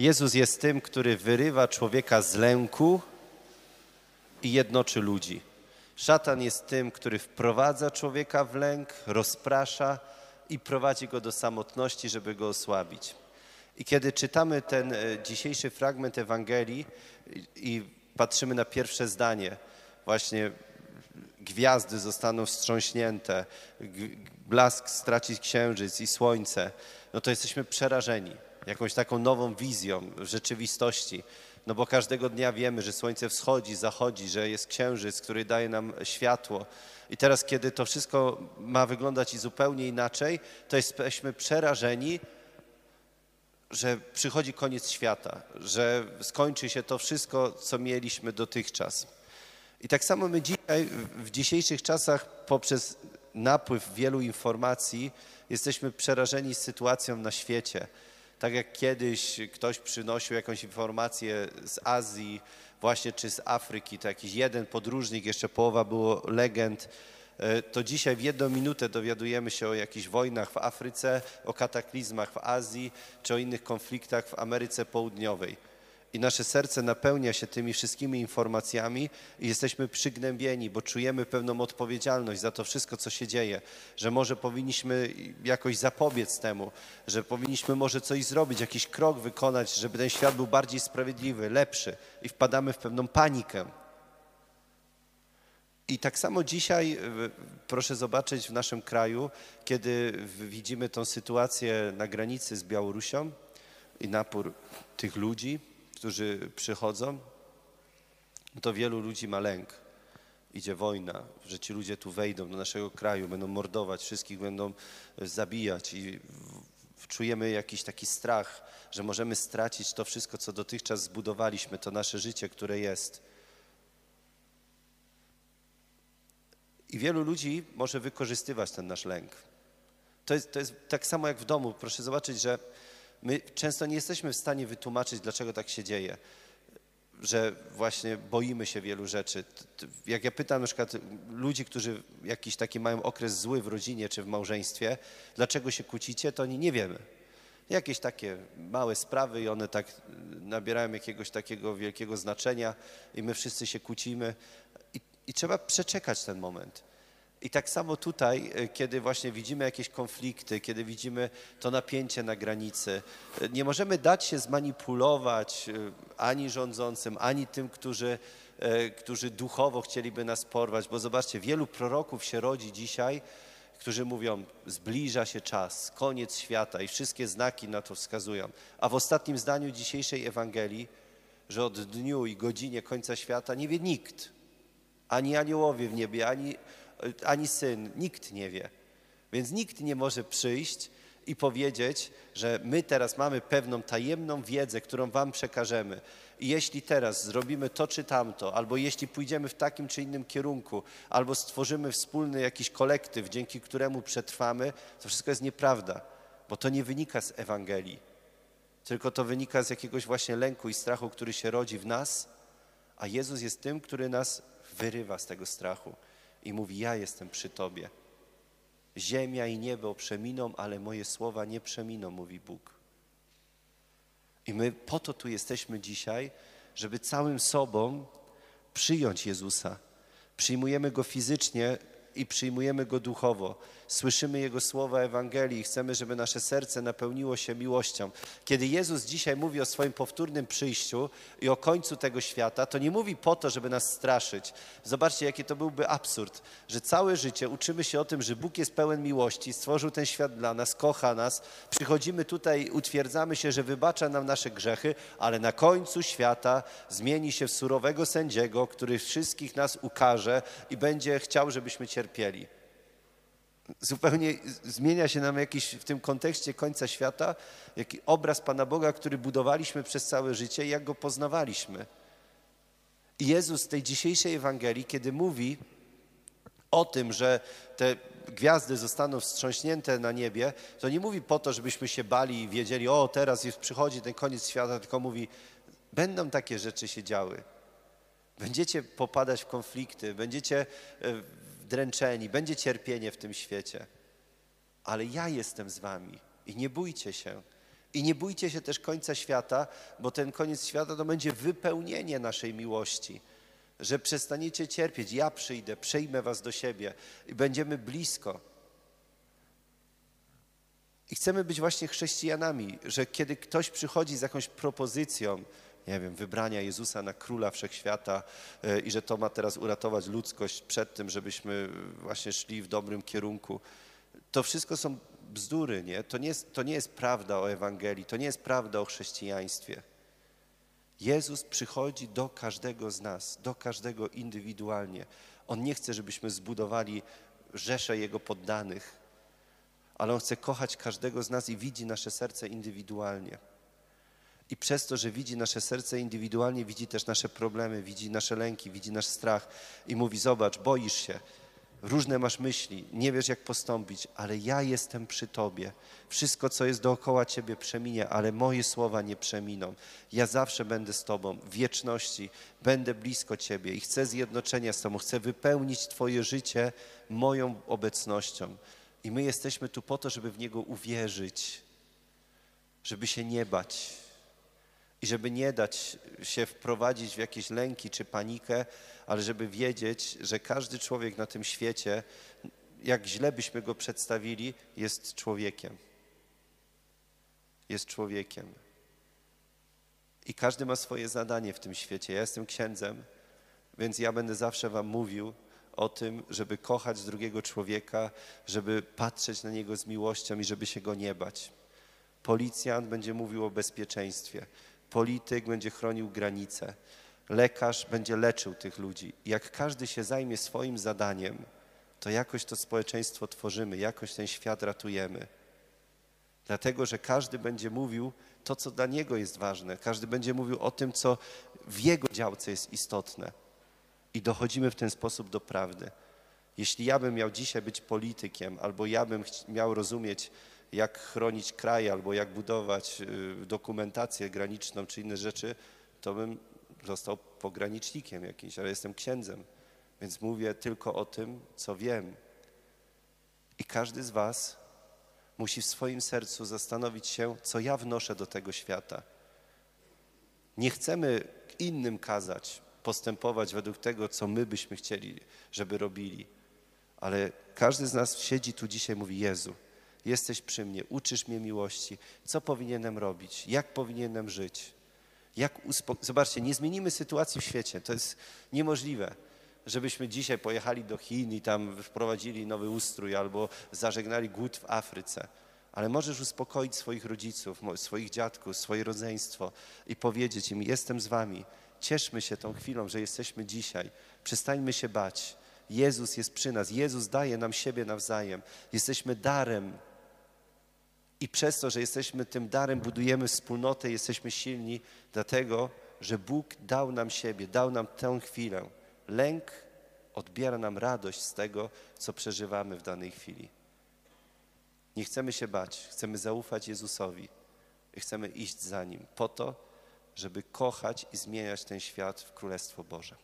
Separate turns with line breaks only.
Jezus jest tym, który wyrywa człowieka z lęku i jednoczy ludzi. Szatan jest tym, który wprowadza człowieka w lęk, rozprasza i prowadzi go do samotności, żeby go osłabić. I kiedy czytamy ten e, dzisiejszy fragment Ewangelii i patrzymy na pierwsze zdanie, właśnie gwiazdy zostaną wstrząśnięte, blask straci księżyc i słońce, no to jesteśmy przerażeni jakąś taką nową wizją rzeczywistości. No bo każdego dnia wiemy, że słońce wschodzi, zachodzi, że jest księżyc, który daje nam światło. I teraz, kiedy to wszystko ma wyglądać zupełnie inaczej, to jesteśmy przerażeni, że przychodzi koniec świata, że skończy się to wszystko, co mieliśmy dotychczas. I tak samo my dzisiaj, w dzisiejszych czasach, poprzez napływ wielu informacji, jesteśmy przerażeni sytuacją na świecie. Tak jak kiedyś ktoś przynosił jakąś informację z Azji, właśnie czy z Afryki, to jakiś jeden podróżnik, jeszcze połowa było legend, e, to dzisiaj w jedną minutę dowiadujemy się o jakichś wojnach w Afryce, o kataklizmach w Azji, czy o innych konfliktach w Ameryce Południowej i nasze serce napełnia się tymi wszystkimi informacjami i jesteśmy przygnębieni, bo czujemy pewną odpowiedzialność za to wszystko, co się dzieje, że może powinniśmy jakoś zapobiec temu, że powinniśmy może coś zrobić, jakiś krok wykonać, żeby ten świat był bardziej sprawiedliwy, lepszy i wpadamy w pewną panikę. I tak samo dzisiaj proszę zobaczyć w naszym kraju, kiedy widzimy tą sytuację na granicy z Białorusią i napór tych ludzi, którzy przychodzą, to wielu ludzi ma lęk. Idzie wojna, że ci ludzie tu wejdą do naszego kraju, będą mordować, wszystkich będą zabijać i czujemy jakiś taki strach, że możemy stracić to wszystko, co dotychczas zbudowaliśmy, to nasze życie, które jest. I wielu ludzi może wykorzystywać ten nasz lęk. To jest, to jest tak samo jak w domu. Proszę zobaczyć, że My często nie jesteśmy w stanie wytłumaczyć, dlaczego tak się dzieje, że właśnie boimy się wielu rzeczy. Jak ja pytam na przykład ludzi, którzy jakiś taki mają okres zły w rodzinie czy w małżeństwie, dlaczego się kłócicie, to oni nie wiemy. Jakieś takie małe sprawy i one tak nabierają jakiegoś takiego wielkiego znaczenia i my wszyscy się kłócimy i, i trzeba przeczekać ten moment. I tak samo tutaj, e, kiedy właśnie widzimy jakieś konflikty, kiedy widzimy to napięcie na granicy, e, nie możemy dać się zmanipulować e, ani rządzącym, ani tym, którzy, którzy duchowo chcieliby nas porwać, bo zobaczcie, wielu proroków się rodzi dzisiaj, którzy mówią, zbliża się czas, koniec świata i wszystkie znaki na to wskazują. A w ostatnim zdaniu dzisiejszej Ewangelii, że od dniu i godzinie końca świata nie wie nikt, ani aniołowie w niebie, ani ani syn, nikt nie wie. Więc nikt nie może przyjść i powiedzieć, że my teraz mamy pewną tajemną wiedzę, którą wam przekażemy. I jeśli teraz zrobimy to czy tamto, albo jeśli pójdziemy w takim czy innym kierunku, albo stworzymy wspólny jakiś kolektyw, dzięki któremu przetrwamy, to wszystko jest nieprawda, bo to nie wynika z Ewangelii, tylko to wynika z jakiegoś właśnie lęku i strachu, który się rodzi w nas, a Jezus jest tym, który nas wyrywa z tego strachu i mówi: Ja jestem przy Tobie. Ziemia i niebo przeminą, ale moje słowa nie przeminą, mówi Bóg. I my po to tu jesteśmy dzisiaj, żeby całym sobą przyjąć Jezusa. Przyjmujemy Go fizycznie i przyjmujemy Go duchowo słyszymy Jego słowa Ewangelii i chcemy, żeby nasze serce napełniło się miłością. Kiedy Jezus dzisiaj mówi o swoim powtórnym przyjściu i o końcu tego świata, to nie mówi po to, żeby nas straszyć. Zobaczcie, jaki to byłby absurd, że całe życie uczymy się o tym, że Bóg jest pełen miłości, stworzył ten świat dla nas, kocha nas. Przychodzimy tutaj, utwierdzamy się, że wybacza nam nasze grzechy, ale na końcu świata zmieni się w surowego sędziego, który wszystkich nas ukaże i będzie chciał, żebyśmy cierpieli zupełnie zmienia się nam jakiś w tym kontekście końca świata, jaki obraz Pana Boga, który budowaliśmy przez całe życie i jak go poznawaliśmy. I Jezus w tej dzisiejszej Ewangelii, kiedy mówi o tym, że te gwiazdy zostaną wstrząśnięte na niebie, to nie mówi po to, żebyśmy się bali i wiedzieli, o teraz już przychodzi ten koniec świata, tylko mówi, będą takie rzeczy się działy. Będziecie popadać w konflikty, będziecie e, dręczeni, będzie cierpienie w tym świecie, ale ja jestem z wami i nie bójcie się. I nie bójcie się też końca świata, bo ten koniec świata to będzie wypełnienie naszej miłości. Że przestaniecie cierpieć. Ja przyjdę, przejmę was do siebie i będziemy blisko. I chcemy być właśnie chrześcijanami, że kiedy ktoś przychodzi z jakąś propozycją, nie wiem, wybrania Jezusa na króla wszechświata e, i że to ma teraz uratować ludzkość przed tym, żebyśmy właśnie szli w dobrym kierunku, to wszystko są bzdury, nie? To nie jest, to nie jest prawda o Ewangelii, to nie jest prawda o chrześcijaństwie. Jezus przychodzi do każdego z nas, do każdego indywidualnie. On nie chce, żebyśmy zbudowali rzeszę Jego poddanych, ale On chce kochać każdego z nas i widzi nasze serce indywidualnie. I przez to, że widzi nasze serce indywidualnie, widzi też nasze problemy, widzi nasze lęki, widzi nasz strach i mówi: Zobacz, boisz się, różne masz myśli, nie wiesz jak postąpić, ale ja jestem przy Tobie. Wszystko, co jest dookoła Ciebie, przeminie, ale moje słowa nie przeminą. Ja zawsze będę z Tobą, w wieczności będę blisko Ciebie i chcę zjednoczenia z Tobą, chcę wypełnić Twoje życie moją obecnością. I my jesteśmy tu po to, żeby w Niego uwierzyć, żeby się nie bać i żeby nie dać się wprowadzić w jakieś lęki czy panikę, ale żeby wiedzieć, że każdy człowiek na tym świecie, jak źle byśmy go przedstawili, jest człowiekiem. Jest człowiekiem. I każdy ma swoje zadanie w tym świecie. Ja jestem księdzem, więc ja będę zawsze Wam mówił o tym, żeby kochać drugiego człowieka, żeby patrzeć na niego z miłością i żeby się go nie bać. Policjant będzie mówił o bezpieczeństwie. Polityk będzie chronił granice. Lekarz będzie leczył tych ludzi. Jak każdy się zajmie swoim zadaniem, to jakoś to społeczeństwo tworzymy, jakoś ten świat ratujemy. Dlatego, że każdy będzie mówił to, co dla niego jest ważne. Każdy będzie mówił o tym, co w jego działce jest istotne. I dochodzimy w ten sposób do prawdy. Jeśli ja bym miał dzisiaj być politykiem, albo ja bym miał rozumieć, jak chronić kraj, albo jak budować y, dokumentację graniczną, czy inne rzeczy, to bym został pogranicznikiem jakimś, ale jestem księdzem, więc mówię tylko o tym, co wiem. I każdy z Was musi w swoim sercu zastanowić się, co ja wnoszę do tego świata. Nie chcemy innym kazać postępować według tego, co my byśmy chcieli, żeby robili, ale każdy z nas siedzi tu dzisiaj i mówi: Jezu, jesteś przy mnie, uczysz mnie miłości, co powinienem robić, jak powinienem żyć. Jak Zobaczcie, nie zmienimy sytuacji w świecie, to jest niemożliwe żebyśmy dzisiaj pojechali do Chin i tam wprowadzili nowy ustrój albo zażegnali głód w Afryce. Ale możesz uspokoić swoich rodziców, swoich dziadków, swoje rodzeństwo i powiedzieć im: Jestem z wami. Cieszmy się tą chwilą, że jesteśmy dzisiaj. Przestańmy się bać. Jezus jest przy nas. Jezus daje nam siebie nawzajem. Jesteśmy darem. I przez to, że jesteśmy tym darem, budujemy wspólnotę, jesteśmy silni, dlatego, że Bóg dał nam siebie, dał nam tę chwilę. Lęk odbiera nam radość z tego, co przeżywamy w danej chwili. Nie chcemy się bać, chcemy zaufać Jezusowi i chcemy iść za Nim po to, żeby kochać i zmieniać ten świat w Królestwo Boże.